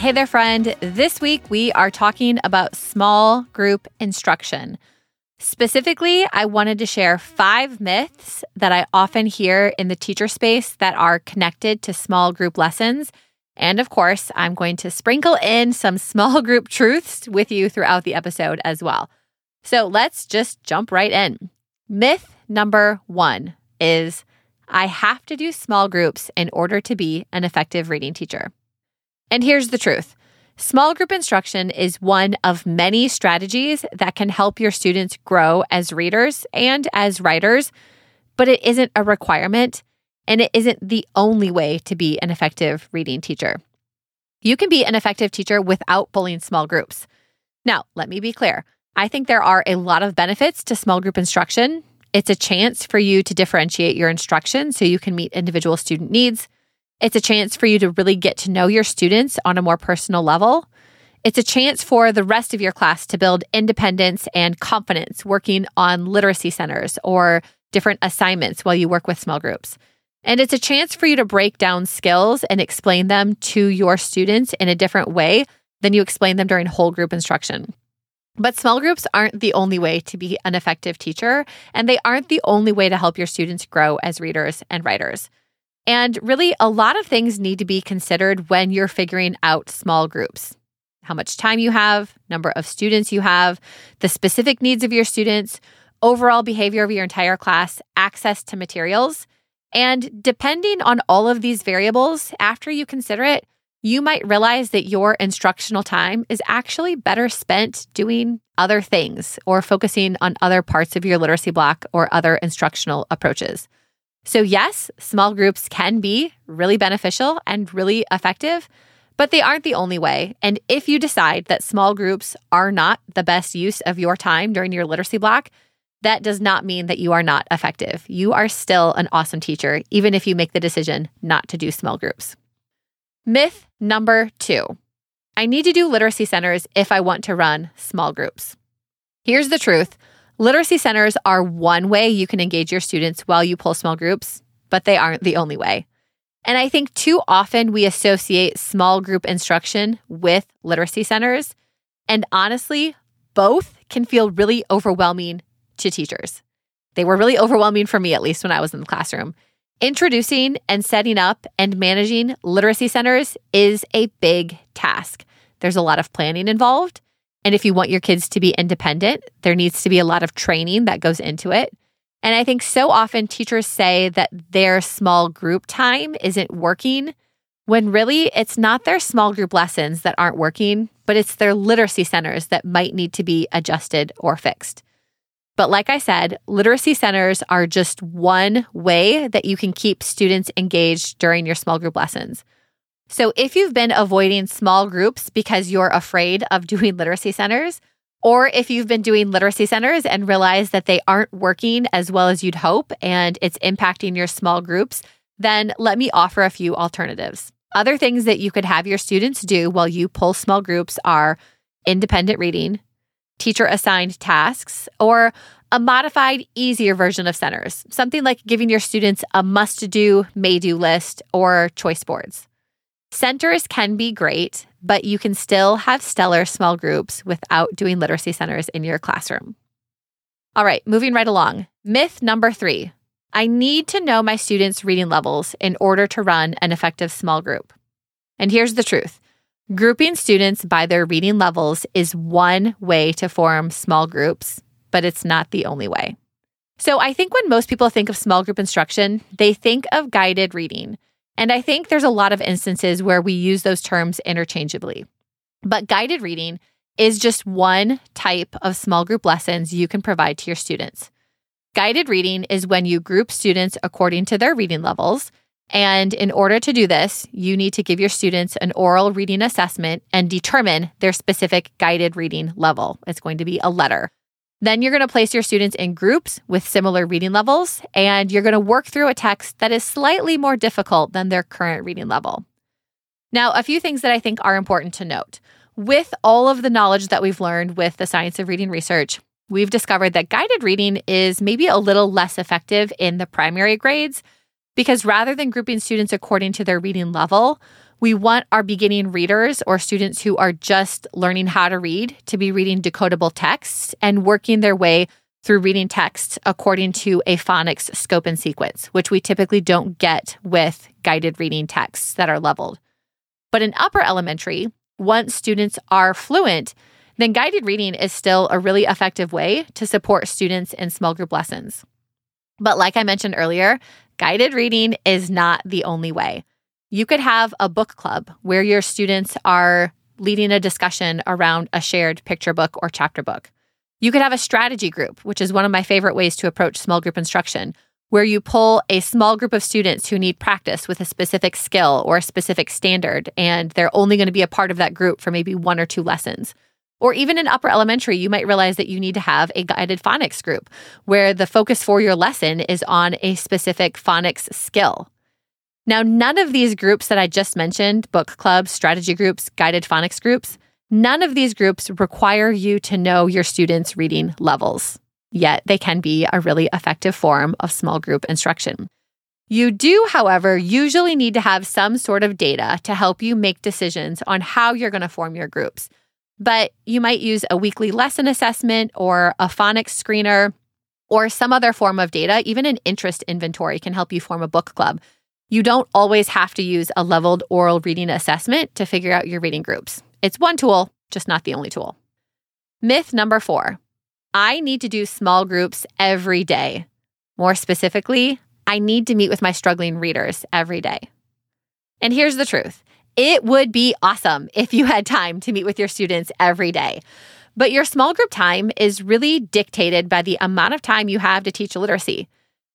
Hey there, friend. This week we are talking about small group instruction. Specifically, I wanted to share five myths that I often hear in the teacher space that are connected to small group lessons. And of course, I'm going to sprinkle in some small group truths with you throughout the episode as well. So let's just jump right in. Myth number one is I have to do small groups in order to be an effective reading teacher. And here's the truth small group instruction is one of many strategies that can help your students grow as readers and as writers, but it isn't a requirement and it isn't the only way to be an effective reading teacher. You can be an effective teacher without pulling small groups. Now, let me be clear. I think there are a lot of benefits to small group instruction. It's a chance for you to differentiate your instruction so you can meet individual student needs. It's a chance for you to really get to know your students on a more personal level. It's a chance for the rest of your class to build independence and confidence working on literacy centers or different assignments while you work with small groups. And it's a chance for you to break down skills and explain them to your students in a different way than you explain them during whole group instruction. But small groups aren't the only way to be an effective teacher, and they aren't the only way to help your students grow as readers and writers. And really, a lot of things need to be considered when you're figuring out small groups. How much time you have, number of students you have, the specific needs of your students, overall behavior of your entire class, access to materials. And depending on all of these variables, after you consider it, you might realize that your instructional time is actually better spent doing other things or focusing on other parts of your literacy block or other instructional approaches. So, yes, small groups can be really beneficial and really effective, but they aren't the only way. And if you decide that small groups are not the best use of your time during your literacy block, that does not mean that you are not effective. You are still an awesome teacher, even if you make the decision not to do small groups. Myth number two I need to do literacy centers if I want to run small groups. Here's the truth Literacy centers are one way you can engage your students while you pull small groups, but they aren't the only way. And I think too often we associate small group instruction with literacy centers. And honestly, both can feel really overwhelming to teachers. They were really overwhelming for me, at least when I was in the classroom. Introducing and setting up and managing literacy centers is a big task. There's a lot of planning involved. And if you want your kids to be independent, there needs to be a lot of training that goes into it. And I think so often teachers say that their small group time isn't working when really it's not their small group lessons that aren't working, but it's their literacy centers that might need to be adjusted or fixed. But like I said, literacy centers are just one way that you can keep students engaged during your small group lessons. So if you've been avoiding small groups because you're afraid of doing literacy centers, or if you've been doing literacy centers and realize that they aren't working as well as you'd hope and it's impacting your small groups, then let me offer a few alternatives. Other things that you could have your students do while you pull small groups are independent reading, teacher assigned tasks, or a modified, easier version of centers, something like giving your students a must do, may do list, or choice boards. Centers can be great, but you can still have stellar small groups without doing literacy centers in your classroom. All right, moving right along. Myth number three I need to know my students' reading levels in order to run an effective small group. And here's the truth grouping students by their reading levels is one way to form small groups, but it's not the only way. So I think when most people think of small group instruction, they think of guided reading. And I think there's a lot of instances where we use those terms interchangeably. But guided reading is just one type of small group lessons you can provide to your students. Guided reading is when you group students according to their reading levels. And in order to do this, you need to give your students an oral reading assessment and determine their specific guided reading level. It's going to be a letter. Then you're going to place your students in groups with similar reading levels, and you're going to work through a text that is slightly more difficult than their current reading level. Now, a few things that I think are important to note. With all of the knowledge that we've learned with the science of reading research, we've discovered that guided reading is maybe a little less effective in the primary grades because rather than grouping students according to their reading level, we want our beginning readers or students who are just learning how to read to be reading decodable texts and working their way through reading text according to a phonics scope and sequence, which we typically don't get with guided reading texts that are leveled. But in upper elementary, once students are fluent, then guided reading is still a really effective way to support students in small group lessons. But like I mentioned earlier, guided reading is not the only way. You could have a book club where your students are leading a discussion around a shared picture book or chapter book. You could have a strategy group, which is one of my favorite ways to approach small group instruction, where you pull a small group of students who need practice with a specific skill or a specific standard, and they're only going to be a part of that group for maybe one or two lessons. Or even in upper elementary, you might realize that you need to have a guided phonics group where the focus for your lesson is on a specific phonics skill. Now, none of these groups that I just mentioned book clubs, strategy groups, guided phonics groups none of these groups require you to know your students' reading levels, yet they can be a really effective form of small group instruction. You do, however, usually need to have some sort of data to help you make decisions on how you're going to form your groups but you might use a weekly lesson assessment or a phonics screener or some other form of data. Even an interest inventory can help you form a book club. You don't always have to use a leveled oral reading assessment to figure out your reading groups. It's one tool, just not the only tool. Myth number four I need to do small groups every day. More specifically, I need to meet with my struggling readers every day. And here's the truth it would be awesome if you had time to meet with your students every day. But your small group time is really dictated by the amount of time you have to teach literacy.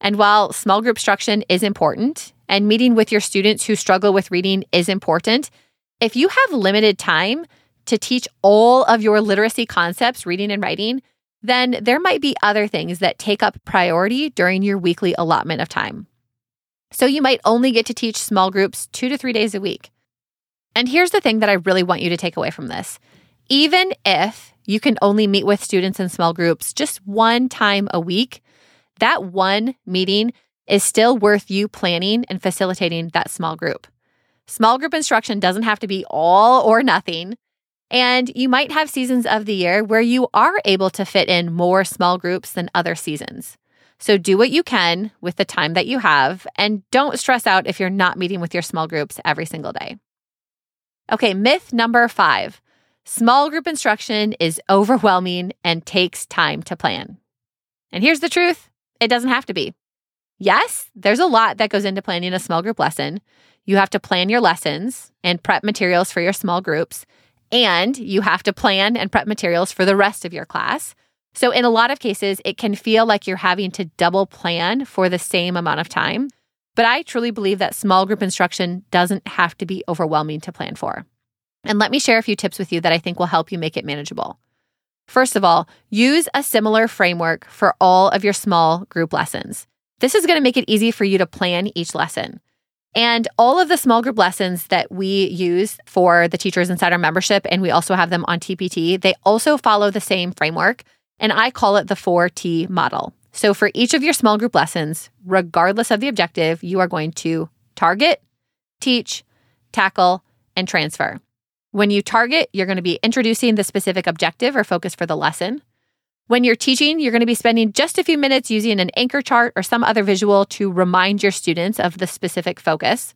And while small group instruction is important and meeting with your students who struggle with reading is important, if you have limited time to teach all of your literacy concepts, reading and writing, then there might be other things that take up priority during your weekly allotment of time. So you might only get to teach small groups two to three days a week. And here's the thing that I really want you to take away from this. Even if you can only meet with students in small groups just one time a week, that one meeting is still worth you planning and facilitating that small group. Small group instruction doesn't have to be all or nothing. And you might have seasons of the year where you are able to fit in more small groups than other seasons. So do what you can with the time that you have and don't stress out if you're not meeting with your small groups every single day. Okay, myth number five small group instruction is overwhelming and takes time to plan. And here's the truth it doesn't have to be. Yes, there's a lot that goes into planning a small group lesson. you have to plan your lessons and prep materials for your small groups, and you have to plan and prep materials for the rest of your class. So, in a lot of cases, it can feel like you're having to double plan for the same amount of time. But I truly believe that small group instruction doesn't have to be overwhelming to plan for. And let me share a few tips with you that I think will help you make it manageable. First of all, use a similar framework for all of your small group lessons. This is going to make it easy for you to plan each lesson. And all of the small group lessons that we use for the teachers inside our membership, and we also have them on TPT, they also follow the same framework. And I call it the 4T model. So for each of your small group lessons, regardless of the objective, you are going to target, teach, tackle, and transfer. When you target, you're going to be introducing the specific objective or focus for the lesson. When you're teaching, you're going to be spending just a few minutes using an anchor chart or some other visual to remind your students of the specific focus.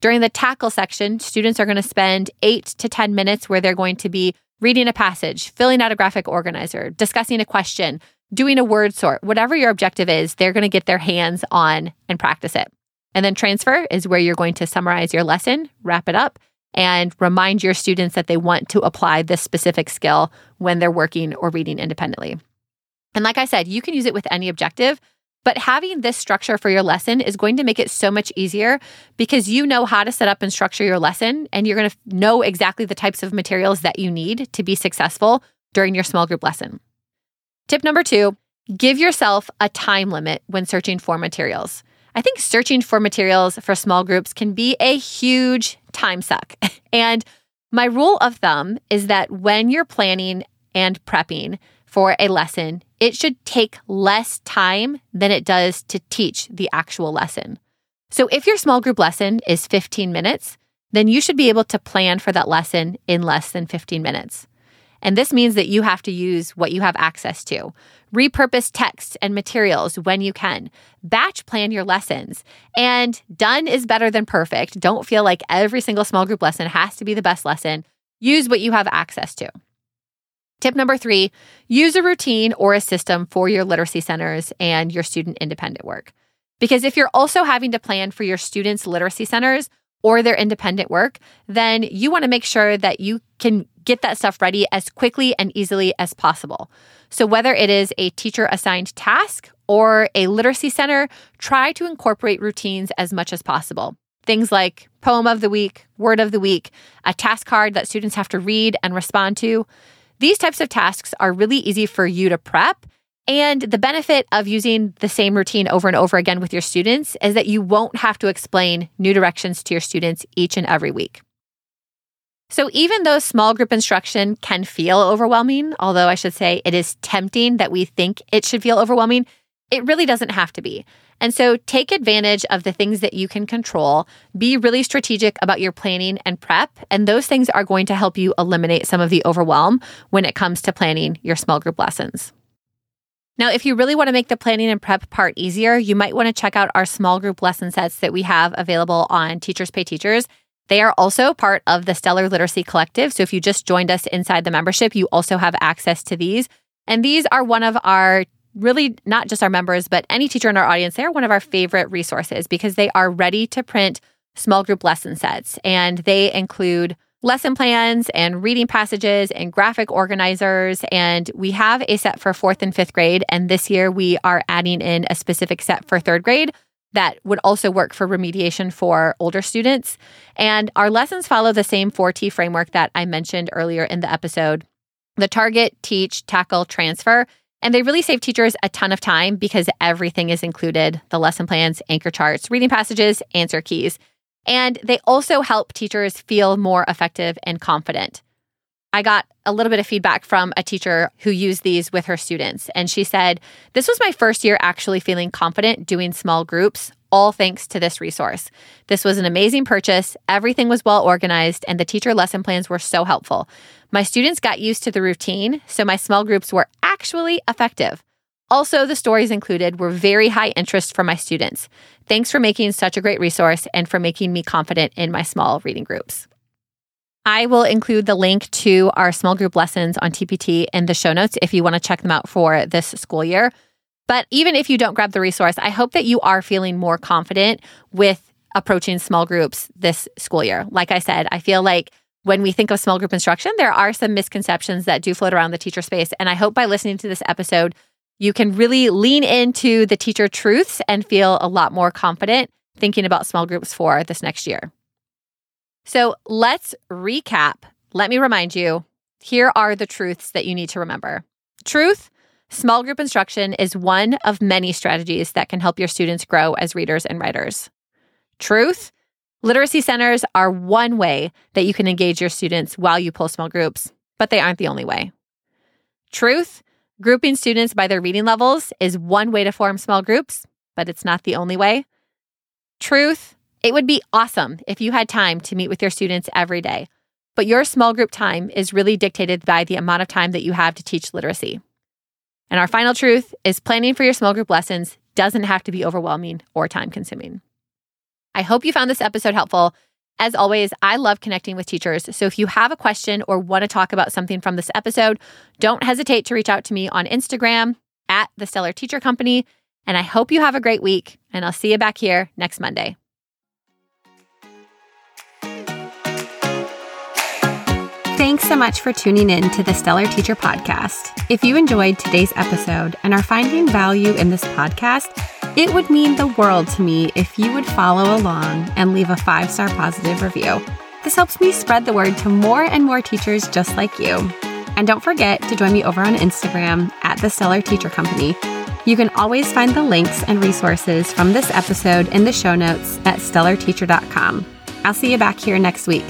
During the tackle section, students are going to spend eight to 10 minutes where they're going to be reading a passage, filling out a graphic organizer, discussing a question, doing a word sort, whatever your objective is, they're going to get their hands on and practice it. And then transfer is where you're going to summarize your lesson, wrap it up, and remind your students that they want to apply this specific skill when they're working or reading independently. And like I said, you can use it with any objective, but having this structure for your lesson is going to make it so much easier because you know how to set up and structure your lesson, and you're going to know exactly the types of materials that you need to be successful during your small group lesson. Tip number two give yourself a time limit when searching for materials. I think searching for materials for small groups can be a huge time suck. And my rule of thumb is that when you're planning and prepping for a lesson, it should take less time than it does to teach the actual lesson. So if your small group lesson is 15 minutes, then you should be able to plan for that lesson in less than 15 minutes. And this means that you have to use what you have access to. Repurpose texts and materials when you can. Batch plan your lessons. And done is better than perfect. Don't feel like every single small group lesson has to be the best lesson. Use what you have access to. Tip number three use a routine or a system for your literacy centers and your student independent work. Because if you're also having to plan for your students' literacy centers or their independent work, then you want to make sure that you can get that stuff ready as quickly and easily as possible. So, whether it is a teacher assigned task or a literacy center, try to incorporate routines as much as possible. Things like poem of the week, word of the week, a task card that students have to read and respond to. These types of tasks are really easy for you to prep. And the benefit of using the same routine over and over again with your students is that you won't have to explain new directions to your students each and every week. So, even though small group instruction can feel overwhelming, although I should say it is tempting that we think it should feel overwhelming, it really doesn't have to be. And so, take advantage of the things that you can control. Be really strategic about your planning and prep. And those things are going to help you eliminate some of the overwhelm when it comes to planning your small group lessons. Now, if you really want to make the planning and prep part easier, you might want to check out our small group lesson sets that we have available on Teachers Pay Teachers. They are also part of the Stellar Literacy Collective. So if you just joined us inside the membership, you also have access to these. And these are one of our really not just our members, but any teacher in our audience, they're one of our favorite resources because they are ready to print small group lesson sets. And they include lesson plans and reading passages and graphic organizers. And we have a set for fourth and fifth grade. And this year we are adding in a specific set for third grade that would also work for remediation for older students. And our lessons follow the same 4T framework that I mentioned earlier in the episode the target, teach, tackle, transfer. And they really save teachers a ton of time because everything is included the lesson plans, anchor charts, reading passages, answer keys. And they also help teachers feel more effective and confident. I got a little bit of feedback from a teacher who used these with her students. And she said, This was my first year actually feeling confident doing small groups, all thanks to this resource. This was an amazing purchase. Everything was well organized, and the teacher lesson plans were so helpful. My students got used to the routine, so my small groups were actually effective. Also, the stories included were very high interest for my students. Thanks for making such a great resource and for making me confident in my small reading groups. I will include the link to our small group lessons on TPT in the show notes if you want to check them out for this school year. But even if you don't grab the resource, I hope that you are feeling more confident with approaching small groups this school year. Like I said, I feel like when we think of small group instruction, there are some misconceptions that do float around the teacher space. And I hope by listening to this episode, you can really lean into the teacher truths and feel a lot more confident thinking about small groups for this next year. So let's recap. Let me remind you here are the truths that you need to remember. Truth small group instruction is one of many strategies that can help your students grow as readers and writers. Truth literacy centers are one way that you can engage your students while you pull small groups, but they aren't the only way. Truth grouping students by their reading levels is one way to form small groups, but it's not the only way. Truth it would be awesome if you had time to meet with your students every day, but your small group time is really dictated by the amount of time that you have to teach literacy. And our final truth is planning for your small group lessons doesn't have to be overwhelming or time consuming. I hope you found this episode helpful. As always, I love connecting with teachers. So if you have a question or want to talk about something from this episode, don't hesitate to reach out to me on Instagram at the Stellar Teacher Company. And I hope you have a great week, and I'll see you back here next Monday. Thanks so much for tuning in to the Stellar Teacher Podcast. If you enjoyed today's episode and are finding value in this podcast, it would mean the world to me if you would follow along and leave a five star positive review. This helps me spread the word to more and more teachers just like you. And don't forget to join me over on Instagram at the Stellar Teacher Company. You can always find the links and resources from this episode in the show notes at stellarteacher.com. I'll see you back here next week.